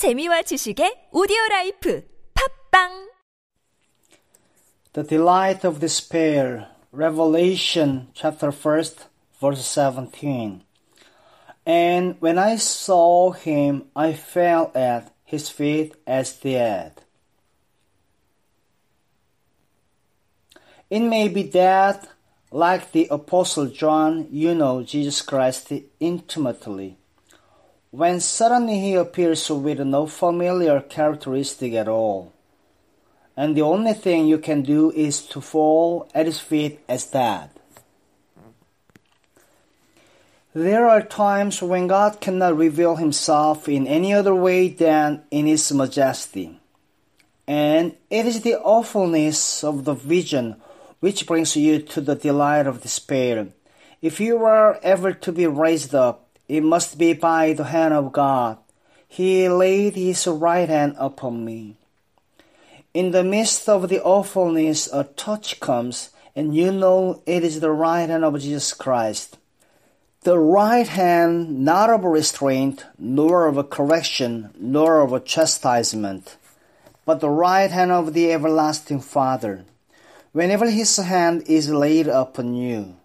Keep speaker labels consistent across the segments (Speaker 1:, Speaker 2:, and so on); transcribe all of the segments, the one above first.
Speaker 1: 재미와 지식의 오디오 라이프 팝빵
Speaker 2: The delight of despair. Revelation chapter 1st, verse 17. And when I saw him, I fell at his feet as dead. It may be that, like the Apostle John, you know Jesus Christ intimately. When suddenly he appears with no familiar characteristic at all and the only thing you can do is to fall at his feet as that. There are times when God cannot reveal himself in any other way than in his majesty. And it is the awfulness of the vision which brings you to the delight of despair. If you are ever to be raised up, it must be by the hand of God. He laid his right hand upon me. In the midst of the awfulness, a touch comes, and you know it is the right hand of Jesus Christ. The right hand, not of restraint, nor of correction, nor of chastisement, but the right hand of the everlasting Father. Whenever his hand is laid upon you,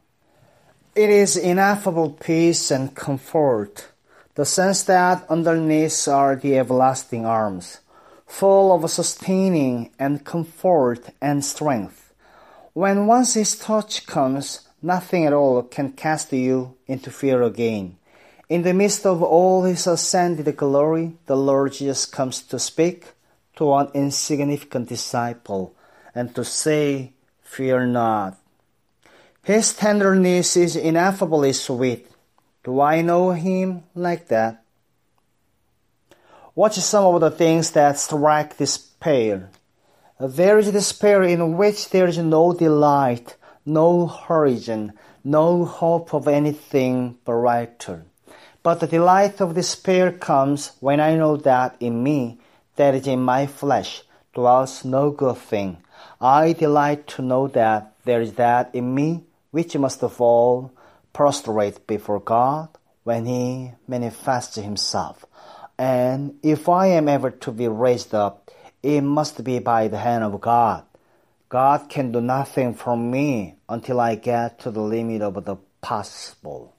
Speaker 2: it is ineffable peace and comfort, the sense that underneath are the everlasting arms full of sustaining and comfort and strength. When once His touch comes, nothing at all can cast you into fear again. In the midst of all His ascended glory, the Lord Jesus comes to speak to an insignificant disciple and to say, Fear not. His tenderness is ineffably sweet. Do I know Him like that? Watch some of the things that strike despair. There is despair in which there is no delight, no horizon, no hope of anything brighter. But the delight of despair comes when I know that in me, that is in my flesh, dwells no good thing. I delight to know that there is that in me which must fall prostrate before God when He manifests Himself. And if I am ever to be raised up, it must be by the hand of God. God can do nothing for me until I get to the limit of the possible.